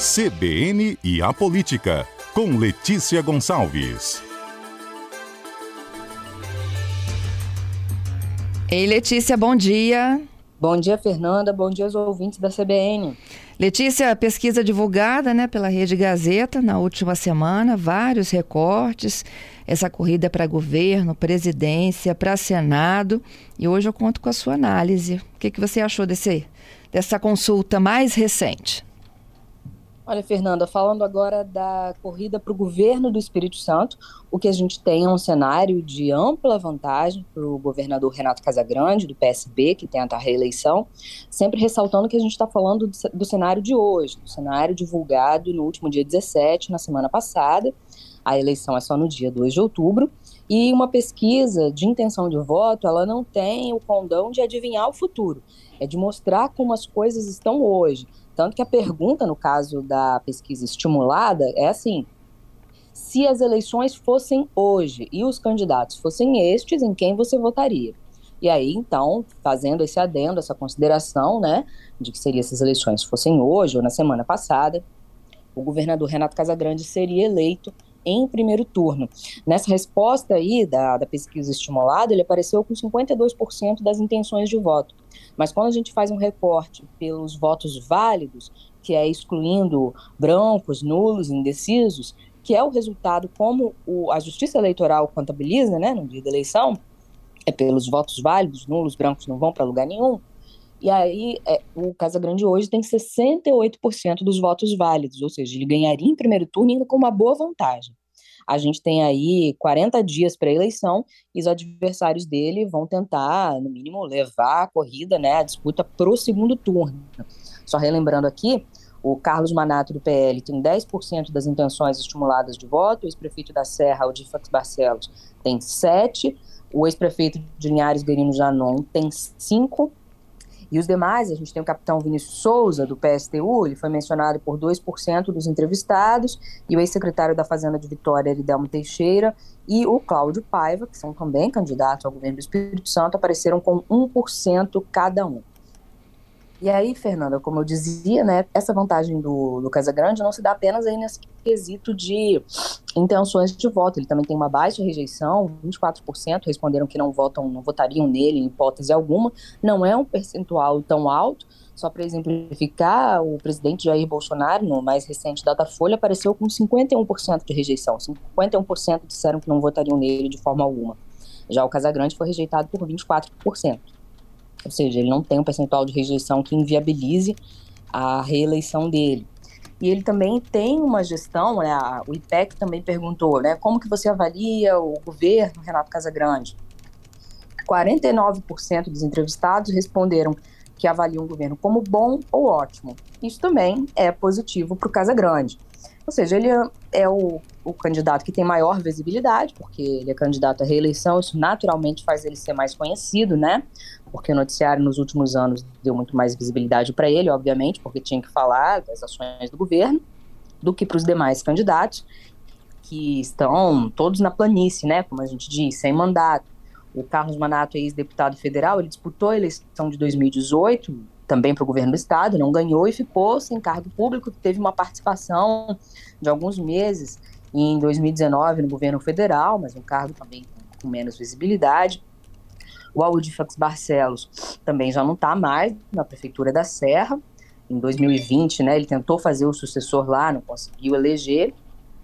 CBN e a Política, com Letícia Gonçalves. Ei, Letícia, bom dia. Bom dia, Fernanda. Bom dia aos ouvintes da CBN. Letícia, pesquisa divulgada né, pela Rede Gazeta na última semana, vários recortes, essa corrida para governo, presidência, para Senado. E hoje eu conto com a sua análise. O que, que você achou desse, dessa consulta mais recente? Olha, Fernanda, falando agora da corrida para o governo do Espírito Santo, o que a gente tem é um cenário de ampla vantagem para o governador Renato Casagrande, do PSB, que tenta a reeleição, sempre ressaltando que a gente está falando do, do cenário de hoje, do cenário divulgado no último dia 17, na semana passada. A eleição é só no dia 2 de outubro. E uma pesquisa de intenção de voto, ela não tem o condão de adivinhar o futuro, é de mostrar como as coisas estão hoje. Tanto que a pergunta, no caso da pesquisa estimulada, é assim: se as eleições fossem hoje e os candidatos fossem estes, em quem você votaria? E aí, então, fazendo esse adendo, essa consideração, né, de que seria se as eleições fossem hoje ou na semana passada, o governador Renato Casagrande seria eleito em primeiro turno. Nessa resposta aí da, da pesquisa estimulada, ele apareceu com 52% das intenções de voto. Mas quando a gente faz um recorte pelos votos válidos, que é excluindo brancos, nulos, indecisos, que é o resultado como o, a Justiça Eleitoral contabiliza, né, no dia da eleição, é pelos votos válidos, nulos, brancos não vão para lugar nenhum. E aí, é, o Casagrande hoje tem 68% dos votos válidos, ou seja, ele ganharia em primeiro turno ainda com uma boa vantagem. A gente tem aí 40 dias para a eleição e os adversários dele vão tentar, no mínimo, levar a corrida, né, a disputa para o segundo turno. Só relembrando aqui, o Carlos Manato, do PL, tem 10% das intenções estimuladas de voto, o ex-prefeito da Serra, o Difax Barcelos, tem 7%, o ex-prefeito de Linhares, Berino Janon, tem 5%, e os demais, a gente tem o capitão Vinícius Souza, do PSTU, ele foi mencionado por 2% dos entrevistados, e o ex-secretário da Fazenda de Vitória, Eridelmo Teixeira, e o Cláudio Paiva, que são também candidatos ao governo do Espírito Santo, apareceram com 1% cada um. E aí, Fernanda, como eu dizia, né, essa vantagem do, do Casagrande não se dá apenas aí nesse quesito de intenções de voto. Ele também tem uma baixa rejeição, 24% responderam que não votam, não votariam nele em hipótese alguma. Não é um percentual tão alto. Só para exemplificar, o presidente Jair Bolsonaro, no mais recente Datafolha, apareceu com 51% de rejeição. 51% disseram que não votariam nele de forma alguma. Já o Casagrande foi rejeitado por 24% ou seja, ele não tem um percentual de rejeição que inviabilize a reeleição dele. E ele também tem uma gestão, né, o IPEC também perguntou, né, como que você avalia o governo Renato Casagrande? 49% dos entrevistados responderam que avaliam o governo como bom ou ótimo. Isso também é positivo para o Casagrande. Ou seja, ele é o, o candidato que tem maior visibilidade, porque ele é candidato à reeleição, isso naturalmente faz ele ser mais conhecido, né? Porque o noticiário nos últimos anos deu muito mais visibilidade para ele, obviamente, porque tinha que falar das ações do governo, do que para os demais candidatos, que estão todos na planície, né? Como a gente diz, sem mandato. O Carlos Manato, ex-deputado federal, ele disputou a eleição de 2018, também para o governo do estado, não ganhou e ficou sem cargo público, teve uma participação de alguns meses em 2019 no governo federal, mas um cargo também com menos visibilidade. O Audifax Barcelos também já não está mais na prefeitura da Serra. Em 2020, né, ele tentou fazer o sucessor lá, não conseguiu eleger.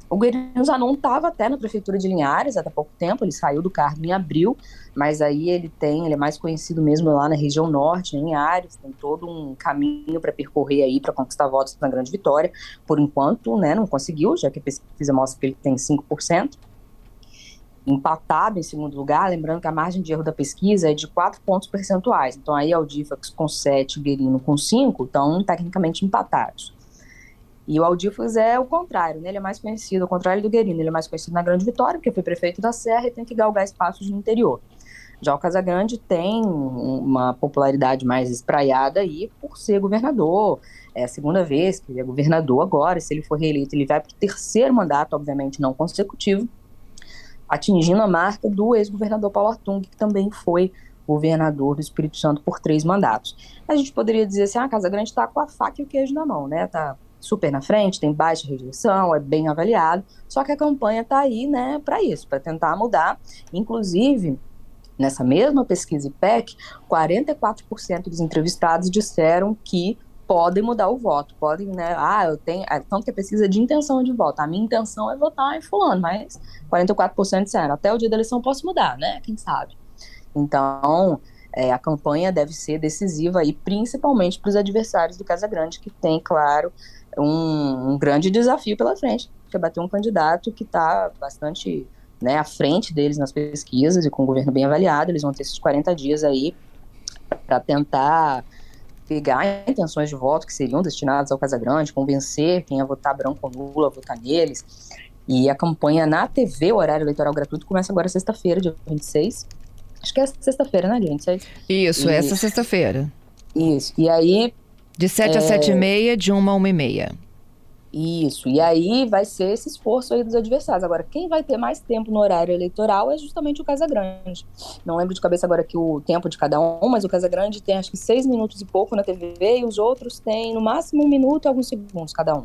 O Guerino Zanon estava até na prefeitura de Linhares até pouco tempo, ele saiu do cargo em abril, mas aí ele tem, ele é mais conhecido mesmo lá na região norte, em Linhares, tem todo um caminho para percorrer aí para conquistar votos na Grande Vitória. Por enquanto, né, não conseguiu, já que a pesquisa mostra que ele tem 5%. Empatado em segundo lugar, lembrando que a margem de erro da pesquisa é de 4 pontos percentuais. Então aí Aldifax com 7, Guerino com 5, estão tecnicamente empatados. E o Aldifos é o contrário, né? ele é mais conhecido, ao contrário do Guerino, ele é mais conhecido na Grande Vitória, porque foi prefeito da Serra e tem que galgar espaços no interior. Já o Casagrande tem uma popularidade mais espraiada aí por ser governador. É a segunda vez que ele é governador agora. Se ele for reeleito, ele vai para o terceiro mandato, obviamente não consecutivo, atingindo a marca do ex-governador Paulo Artung, que também foi governador do Espírito Santo por três mandatos. A gente poderia dizer assim, ah, a Casa Grande está com a faca e o queijo na mão, né? Tá super na frente, tem baixa rejeição, é bem avaliado. Só que a campanha está aí, né, para isso, para tentar mudar. Inclusive, nessa mesma pesquisa IPEC, 44% dos entrevistados disseram que podem mudar o voto, podem, né, ah, eu tenho, é, tanto que a pesquisa de intenção de voto, a minha intenção é votar em fulano, mas 44% disseram, até o dia da eleição posso mudar, né, quem sabe. Então, é, a campanha deve ser decisiva aí, principalmente para os adversários do Casa Grande, que tem, claro, um, um grande desafio pela frente, que é bater um candidato que está bastante né, à frente deles nas pesquisas e com o governo bem avaliado, eles vão ter esses 40 dias aí para tentar pegar intenções de voto que seriam destinadas ao Casagrande, convencer quem ia votar branco ou Lula a votar neles. E a campanha na TV, o horário eleitoral gratuito, começa agora sexta-feira, dia 26. Acho que é sexta-feira, né, gente? Isso, e... essa sexta-feira. Isso. E aí. De 7 é... a 7 e meia, de 1 a 1 e meia. Isso, e aí vai ser esse esforço aí dos adversários. Agora, quem vai ter mais tempo no horário eleitoral é justamente o Casagrande. Não lembro de cabeça agora que o tempo de cada um, mas o Casagrande tem acho que seis minutos e pouco na TV e os outros têm no máximo um minuto e alguns segundos cada um.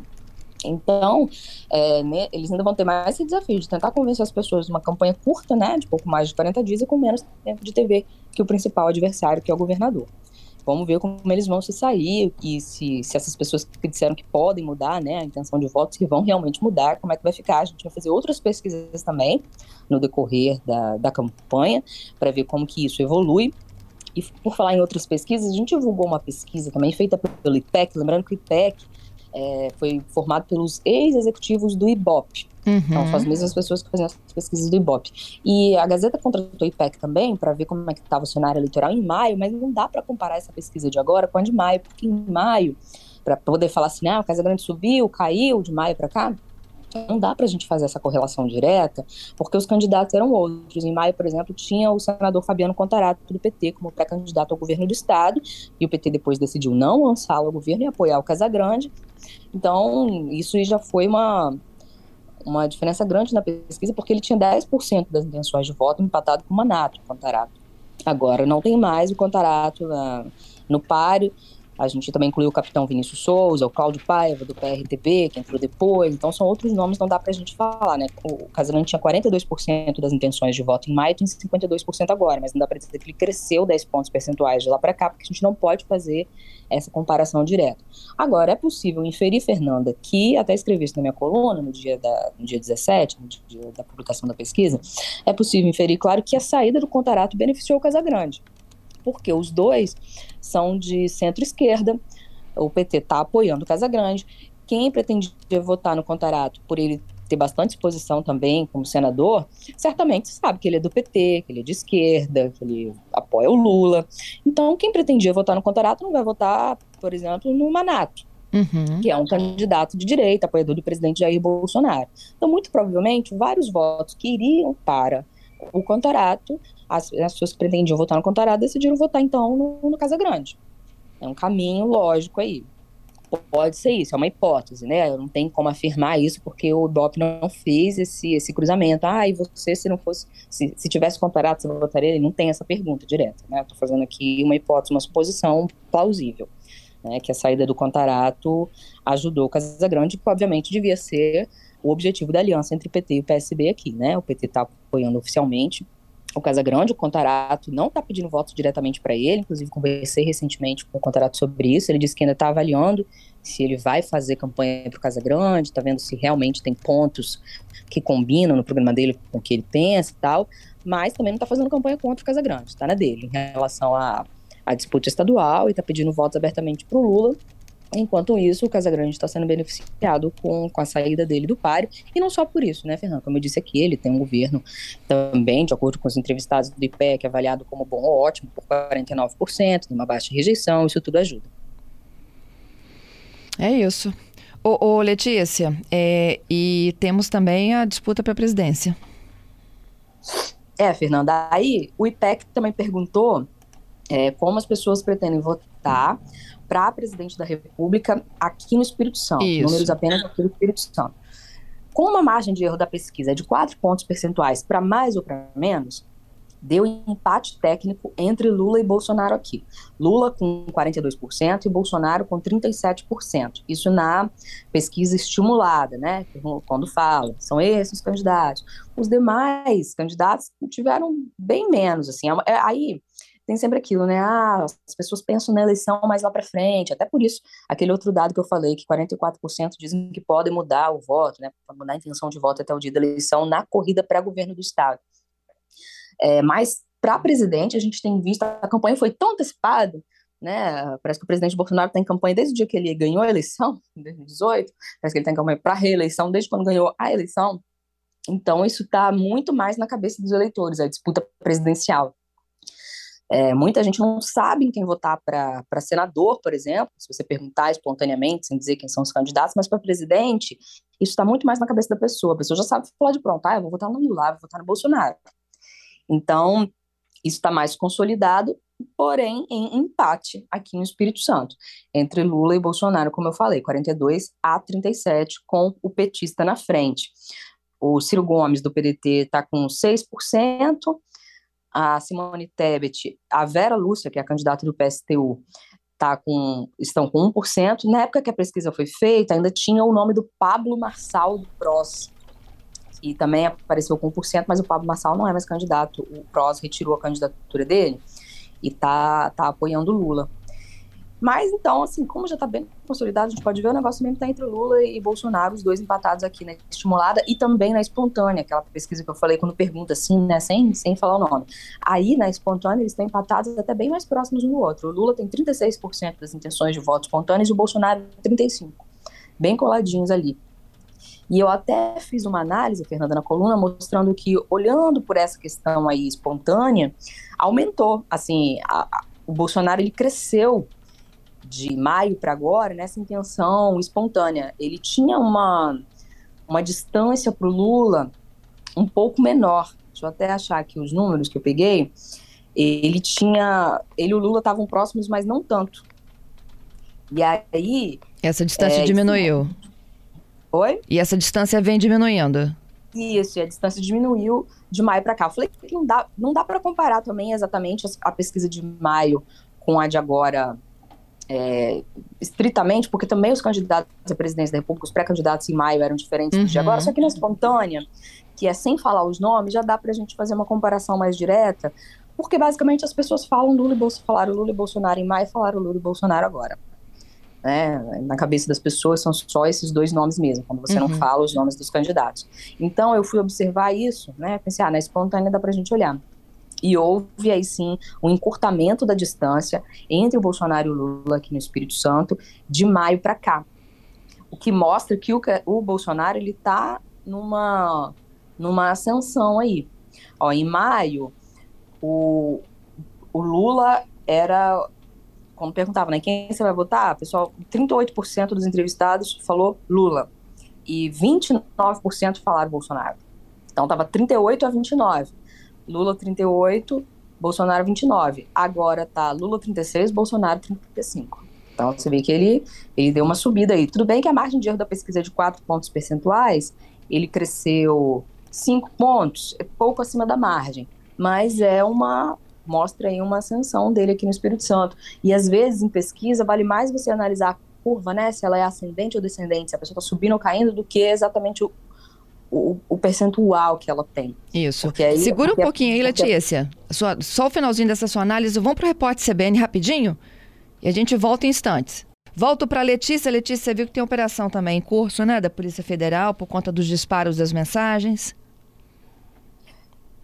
Então, é, né, eles ainda vão ter mais esse desafio de tentar convencer as pessoas numa campanha curta, né, de pouco mais de 40 dias e com menos tempo de TV que o principal adversário, que é o governador. Vamos ver como eles vão se sair e se, se essas pessoas que disseram que podem mudar né, a intenção de voto, se vão realmente mudar, como é que vai ficar. A gente vai fazer outras pesquisas também no decorrer da, da campanha para ver como que isso evolui. E por falar em outras pesquisas, a gente divulgou uma pesquisa também feita pelo IPEC, lembrando que o IPEC é, foi formado pelos ex-executivos do IBOP. Uhum. Então, são as mesmas pessoas que faziam as pesquisas do IBOP. E a Gazeta contratou o IPEC também para ver como é que estava o cenário eleitoral em maio, mas não dá para comparar essa pesquisa de agora com a de maio, porque em maio, para poder falar assim, ah, a Casa Grande subiu, caiu de maio para cá, não dá para a gente fazer essa correlação direta, porque os candidatos eram outros. Em maio, por exemplo, tinha o senador Fabiano Contarato, do PT, como pré-candidato ao governo do Estado, e o PT depois decidiu não lançá-lo ao governo e apoiar o Casagrande. Então, isso já foi uma, uma diferença grande na pesquisa, porque ele tinha 10% das intenções de voto empatado com o Manato, o Contarato. Agora, não tem mais o Contarato na, no páreo, a gente também incluiu o capitão Vinícius Souza, o Cláudio Paiva, do PRTB, que entrou depois. Então, são outros nomes, não dá para a gente falar, né? O Casagrande tinha 42% das intenções de voto em maio, tem 52% agora, mas não dá para dizer que ele cresceu 10 pontos percentuais de lá para cá, porque a gente não pode fazer essa comparação direta. Agora, é possível inferir, Fernanda, que até escrevi isso na minha coluna no dia, da, no dia 17, no dia da publicação da pesquisa, é possível inferir, claro, que a saída do Contarato beneficiou o Casagrande porque os dois são de centro-esquerda. O PT está apoiando o Casagrande. Quem pretendia votar no Contarato por ele ter bastante exposição também como senador, certamente sabe que ele é do PT, que ele é de esquerda, que ele apoia o Lula. Então, quem pretendia votar no Contarato não vai votar, por exemplo, no Manato, Uhum. que é um candidato de direita, apoiador do presidente Jair Bolsonaro. Então, muito provavelmente, vários votos que iriam para o Contarato as, as pessoas que pretendiam votar no Contarado decidiram votar, então, no, no Casa Grande. É um caminho lógico aí. Pode ser isso, é uma hipótese, né? Eu não tenho como afirmar isso porque o DOP não fez esse, esse cruzamento. Ah, e você, se não fosse, se, se tivesse comparado, você votaria? Ele não tem essa pergunta direta, né? Estou fazendo aqui uma hipótese, uma suposição plausível. Né, que a saída do Contarato ajudou o Casagrande, que obviamente devia ser o objetivo da aliança entre PT e o PSB aqui, né? O PT está apoiando oficialmente o Casagrande, o Contarato não está pedindo votos diretamente para ele, inclusive conversei recentemente com o Contarato sobre isso, ele disse que ainda está avaliando se ele vai fazer campanha para o Casagrande, está vendo se realmente tem pontos que combinam no programa dele com o que ele pensa e tal, mas também não está fazendo campanha contra o Casagrande, está na dele, em relação à, à disputa estadual e está pedindo votos abertamente para o Lula, Enquanto isso, o Casagrande está sendo beneficiado com, com a saída dele do páreo. E não só por isso, né, Fernando? Como eu disse aqui, ele tem um governo também, de acordo com os entrevistados do IPEC, avaliado como bom ou ótimo por 49%, tem uma baixa rejeição, isso tudo ajuda. É isso. Ô, ô Letícia, é, e temos também a disputa para a presidência. É, Fernanda, aí o IPEC também perguntou é, como as pessoas pretendem votar para presidente da República aqui no Espírito Santo. Isso. Números apenas aqui no Espírito Santo. Com uma margem de erro da pesquisa de 4 pontos percentuais para mais ou para menos, deu empate técnico entre Lula e Bolsonaro aqui. Lula com 42% e Bolsonaro com 37%. Isso na pesquisa estimulada, né? Quando fala, são esses os candidatos. Os demais candidatos tiveram bem menos, assim. É, é, aí tem sempre aquilo, né? Ah, as pessoas pensam na eleição mais lá para frente. Até por isso, aquele outro dado que eu falei, que 44% dizem que podem mudar o voto, né? Mudar a intenção de voto até o dia da eleição na corrida para governo do Estado. É, mas para presidente, a gente tem visto, a campanha foi tão antecipada, né? Parece que o presidente Bolsonaro está em campanha desde o dia que ele ganhou a eleição, em 2018, parece que ele está em campanha para reeleição desde quando ganhou a eleição. Então, isso está muito mais na cabeça dos eleitores, a disputa presidencial. É, muita gente não sabe em quem votar para senador, por exemplo, se você perguntar espontaneamente, sem dizer quem são os candidatos, mas para presidente, isso está muito mais na cabeça da pessoa. A pessoa já sabe falar de pronto, ah, eu vou votar no Lula, vou votar no Bolsonaro. Então, isso está mais consolidado, porém em empate aqui no Espírito Santo, entre Lula e Bolsonaro, como eu falei, 42 a 37, com o petista na frente. O Ciro Gomes, do PDT, está com 6%, a Simone Tebet, a Vera Lúcia, que é a candidata do PSTU, tá com, estão com 1%. Na época que a pesquisa foi feita, ainda tinha o nome do Pablo Marçal do PROS, e também apareceu com 1%, mas o Pablo Marçal não é mais candidato. O PROS retirou a candidatura dele e tá, tá apoiando o Lula. Mas então, assim, como já está bem consolidado, a gente pode ver o negócio mesmo tá entre Lula e Bolsonaro, os dois empatados aqui na estimulada e também na espontânea, aquela pesquisa que eu falei quando pergunta assim, né, sem, sem falar o nome. Aí, na espontânea, eles estão empatados até bem mais próximos um do outro. O Lula tem 36% das intenções de voto espontâneas e o Bolsonaro 35%. Bem coladinhos ali. E eu até fiz uma análise, Fernanda, na coluna, mostrando que, olhando por essa questão aí espontânea, aumentou, assim, a, a, o Bolsonaro, ele cresceu de maio para agora nessa intenção espontânea. Ele tinha uma, uma distância para o Lula um pouco menor. Deixa eu até achar aqui os números que eu peguei. Ele tinha. Ele e o Lula estavam próximos, mas não tanto. E aí. Essa distância é, diminuiu. Oi? E essa distância vem diminuindo. Isso, e a distância diminuiu de maio para cá. Eu falei que não dá, não dá para comparar também exatamente a pesquisa de maio com a de agora é, estritamente, porque também os candidatos à presidência da República, os pré-candidatos em maio eram diferentes uhum. de agora, só que na espontânea, que é sem falar os nomes, já dá para a gente fazer uma comparação mais direta, porque basicamente as pessoas falam Lula e Bolsonaro, falaram Lula e Bolsonaro em maio, falaram Lula e Bolsonaro agora né? Na cabeça das pessoas são só esses dois nomes mesmo, quando você uhum. não fala os nomes dos candidatos. Então eu fui observar isso, né? Pensei, ah, na espontânea dá pra gente olhar. E houve aí sim um encurtamento da distância entre o Bolsonaro e o Lula aqui no Espírito Santo de maio para cá. O que mostra que o, o Bolsonaro ele tá numa, numa ascensão aí. Ó, em maio, o, o Lula era quando perguntava, né, quem você vai votar, pessoal, 38% dos entrevistados falou Lula e 29% falaram Bolsonaro. Então tava 38 a 29. Lula 38, Bolsonaro 29. Agora tá Lula 36, Bolsonaro 35. Então você vê que ele, ele deu uma subida aí. Tudo bem que a margem de erro da pesquisa é de 4 pontos percentuais, ele cresceu 5 pontos, é pouco acima da margem, mas é uma mostra aí uma ascensão dele aqui no Espírito Santo. E às vezes em pesquisa vale mais você analisar a curva, né, se ela é ascendente ou descendente, se a pessoa está subindo ou caindo, do que exatamente o, o, o, percentual que ela tem. Isso. Aí, Segura um pouquinho aí, Letícia. Só, só o finalzinho dessa sua análise. Vamos para o repórter CBN rapidinho e a gente volta em instantes. Volto para Letícia. Letícia, você viu que tem operação também em curso, né, da Polícia Federal por conta dos disparos das mensagens?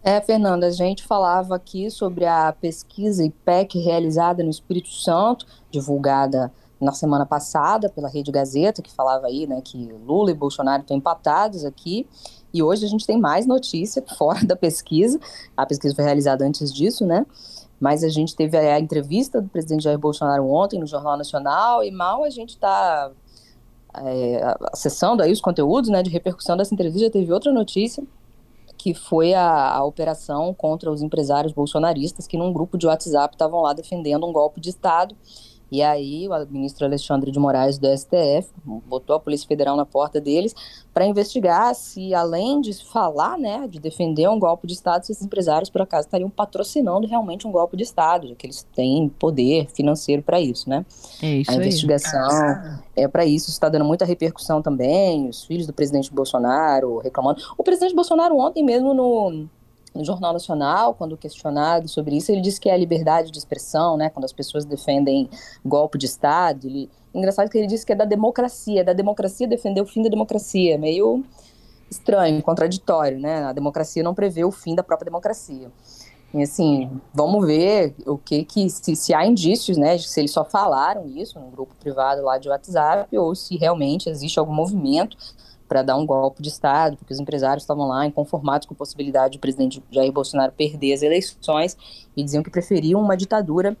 É, Fernanda, a gente falava aqui sobre a pesquisa IPEC realizada no Espírito Santo, divulgada na semana passada pela Rede Gazeta, que falava aí, né, que Lula e Bolsonaro estão empatados aqui. E hoje a gente tem mais notícia fora da pesquisa. A pesquisa foi realizada antes disso, né? Mas a gente teve a, entrevista do presidente Jair Bolsonaro ontem no Jornal Nacional e mal a gente está é, acessando aí os conteúdos, né, de repercussão dessa entrevista, teve outra notícia que foi a, a, operação contra os empresários bolsonaristas que num grupo de WhatsApp estavam lá defendendo um golpe de Estado E aí o ministro Alexandre de Moraes do STF botou a Polícia Federal na porta deles para investigar se, além de falar, né, de defender um golpe de Estado, se esses empresários, por acaso, estariam patrocinando realmente um golpe de Estado, já que eles têm poder financeiro para isso, né? É isso a investigação aí. é para isso, está dando muita repercussão também, os filhos do presidente Bolsonaro reclamando. O presidente Bolsonaro ontem mesmo no no Jornal Nacional, quando questionado sobre isso, ele disse que é a liberdade de expressão, né, quando as pessoas defendem golpe de Estado. Ele, engraçado que ele disse que é da democracia, é da democracia defender o fim da democracia, meio estranho, contraditório, né? A democracia não prevê o fim da própria democracia. E assim, vamos ver o que que se, se há indícios, né, de se eles só falaram isso num grupo privado lá de WhatsApp ou se realmente existe algum movimento para dar um golpe de Estado, porque os empresários estavam lá inconformados com a possibilidade do presidente Jair Bolsonaro perder as eleições e diziam que preferiam uma ditadura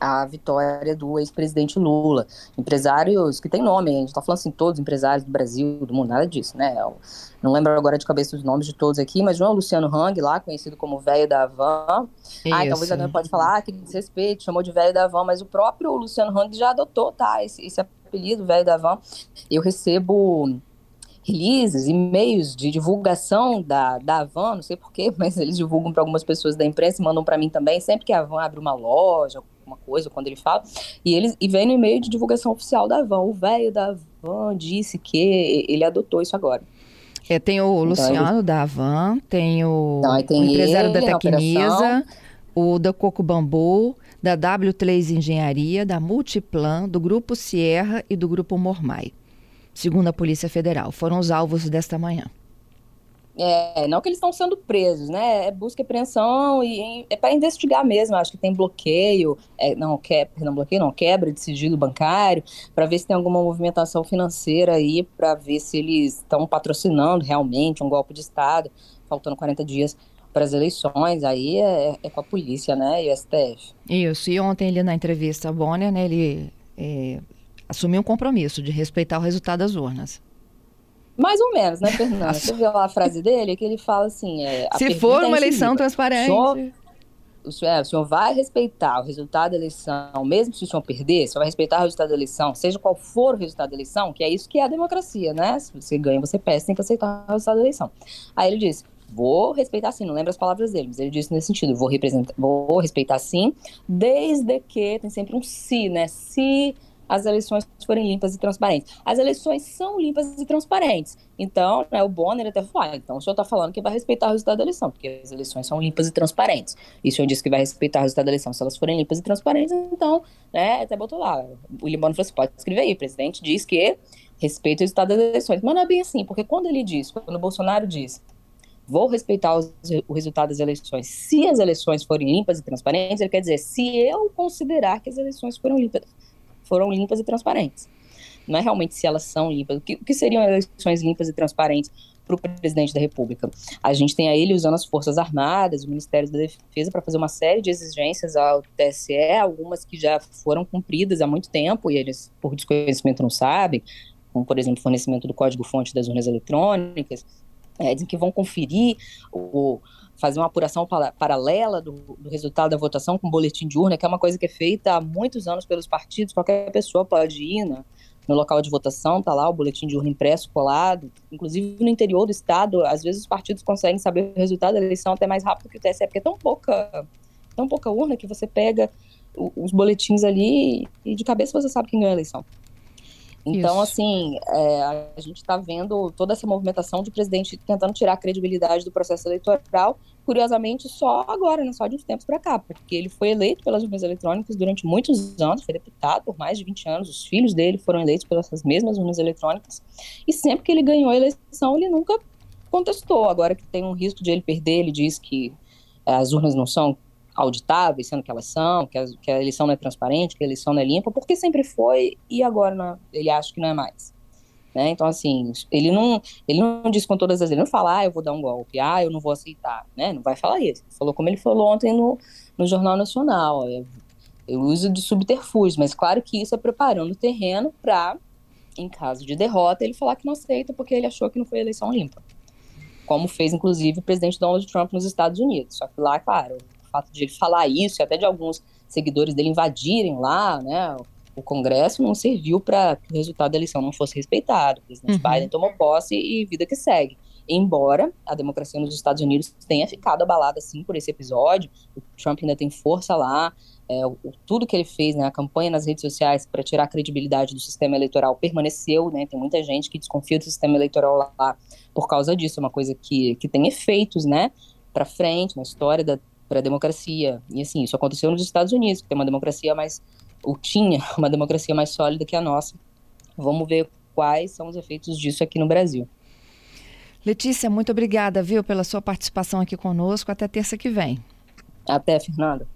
à vitória do ex-presidente Lula. Empresários que têm nome, a gente está falando assim, todos os empresários do Brasil, do mundo, nada disso, né? Eu não lembro agora de cabeça os nomes de todos aqui, mas João Luciano Hang, lá, conhecido como velho da Van. Ah, talvez alguém pode falar ah, que desrespeito, chamou de velho da Van, mas o próprio Luciano Hang já adotou, tá, esse, esse apelido, velho da Van. Eu recebo releases, e-mails de divulgação da, da Avan, não sei porquê, mas eles divulgam para algumas pessoas da imprensa e mandam para mim também, sempre que a Avan abre uma loja, alguma coisa, quando ele fala, e, eles, e vem no e-mail de divulgação oficial da Avan, o velho da Avan disse que ele adotou isso agora. É, tem o então, Luciano ele... da Avan, tem o, então, tem o empresário da Tecnisa, o da Coco Bambu, da W3 Engenharia, da Multiplan, do Grupo Sierra e do Grupo Mormai segundo a Polícia Federal. Foram os alvos desta manhã. É, não que eles estão sendo presos, né? É busca e apreensão e é para investigar mesmo. Acho que tem bloqueio, é, não, que, perdão, bloqueio não, quebra de sigilo bancário, para ver se tem alguma movimentação financeira aí, para ver se eles estão patrocinando realmente um golpe de Estado, faltando 40 dias para as eleições, aí é, é, com a polícia, né, e o STF. Isso, e ontem ele na entrevista a Bonner, né, ele é, assumir um compromisso de respeitar o resultado das urnas. Mais ou menos, né, Fernanda? Você viu lá a frase dele? Que ele fala assim: é, se for uma é eleição transparente. O senhor, o, senhor, é, o senhor vai respeitar o resultado da eleição, mesmo se o senhor perder, o senhor vai respeitar o resultado da eleição, seja qual for o resultado da eleição, que é isso que é a democracia, né? Se você ganha, você perde, tem que aceitar o resultado da eleição. Aí ele disse: vou respeitar sim, não lembro as palavras dele, mas ele disse nesse sentido, vou, representar, vou respeitar sim, desde que tem sempre um se, né? Se as eleições forem limpas e transparentes. As eleições são limpas e transparentes. Então, né, o Bonner até falou, ah, então o senhor está falando que vai respeitar o resultado da eleição, porque as eleições são limpas e transparentes. E o senhor disse que vai respeitar o resultado da eleição se elas forem limpas e transparentes, então, né, até botou lá. O William Bonner falou assim, pode escrever aí, o presidente diz que respeita o resultado das eleições. Mas não é bem assim, porque quando ele diz, quando o Bolsonaro diz vou respeitar os, o resultado das eleições. Se as eleições forem limpas e transparentes, ele quer dizer, se eu considerar que as eleições foram limpas, foram limpas e transparentes. Não é realmente se elas são limpas. O que, o que seriam eleições limpas e transparentes para o presidente da República? A gente tem a ele usando as Forças Armadas, o Ministério da Defesa, para fazer uma série de exigências ao TSE, algumas que já foram cumpridas há muito tempo e eles, por desconhecimento, não sabem, como, por exemplo, fornecimento do código-fonte das urnas eletrônicas. É, dizem que vão conferir o fazer uma apuração paralela do, do, resultado da votação com boletim de urna, que é uma coisa que é feita há muitos anos pelos partidos, qualquer pessoa pode ir no, no local de votação, tá lá o boletim de urna impresso, colado, inclusive no interior do estado, às vezes os partidos conseguem saber o resultado da eleição até mais rápido que o TSE, porque é tão pouca, tão pouca urna que você pega os boletins ali e de cabeça você sabe quem ganhou a eleição. Então, Isso. assim, é, a gente está vendo toda essa movimentação de presidente tentando tirar a credibilidade do processo eleitoral, curiosamente, só agora, né, só de uns tempos para cá, porque ele foi eleito pelas urnas eletrônicas durante muitos anos, foi deputado por mais de 20 anos, os filhos dele foram eleitos pelas mesmas urnas eletrônicas, e sempre que ele ganhou a eleição, ele nunca contestou. Agora que tem um risco de ele perder, ele diz que é, as urnas não são auditáveis, sendo que elas são, que a, que a eleição não é transparente, que a eleição não é limpa, porque sempre foi e agora não, ele acha que não é mais. Né? Então, assim, ele não, ele não diz com todas as ele não fala, ah, eu vou dar um golpe, ah, eu não vou aceitar, né? Não vai falar isso. Ele falou como ele falou ontem no, no Jornal Nacional, é, eu uso de subterfúgio, mas claro que isso é preparando o terreno para, em caso de derrota, ele falar que não aceita porque ele achou que não foi eleição limpa. Como fez, inclusive, o presidente Donald Trump nos Estados Unidos. Só que lá, claro, fato de ele falar isso e até de alguns seguidores dele invadirem lá, né, o Congresso não serviu para que o resultado da eleição não fosse respeitado. O presidente uhum. Biden tomou posse e vida que segue. Embora a democracia nos Estados Unidos tenha ficado abalada, sim, por esse episódio, o Trump ainda tem força lá, é, o, tudo que ele fez, né, a campanha nas redes sociais para tirar a credibilidade do sistema eleitoral permaneceu, né, tem muita gente que desconfia do sistema eleitoral lá por causa disso, é uma coisa que, que tem efeitos, né, para frente, na história da pra democracia, e assim, isso aconteceu nos Estados Unidos, que tem uma democracia mais, ou tinha uma democracia mais sólida que a nossa, vamos ver quais são os efeitos disso aqui no Brasil. Letícia, muito obrigada, viu, pela sua participação aqui conosco. Até terça que vem. Até, Fernanda.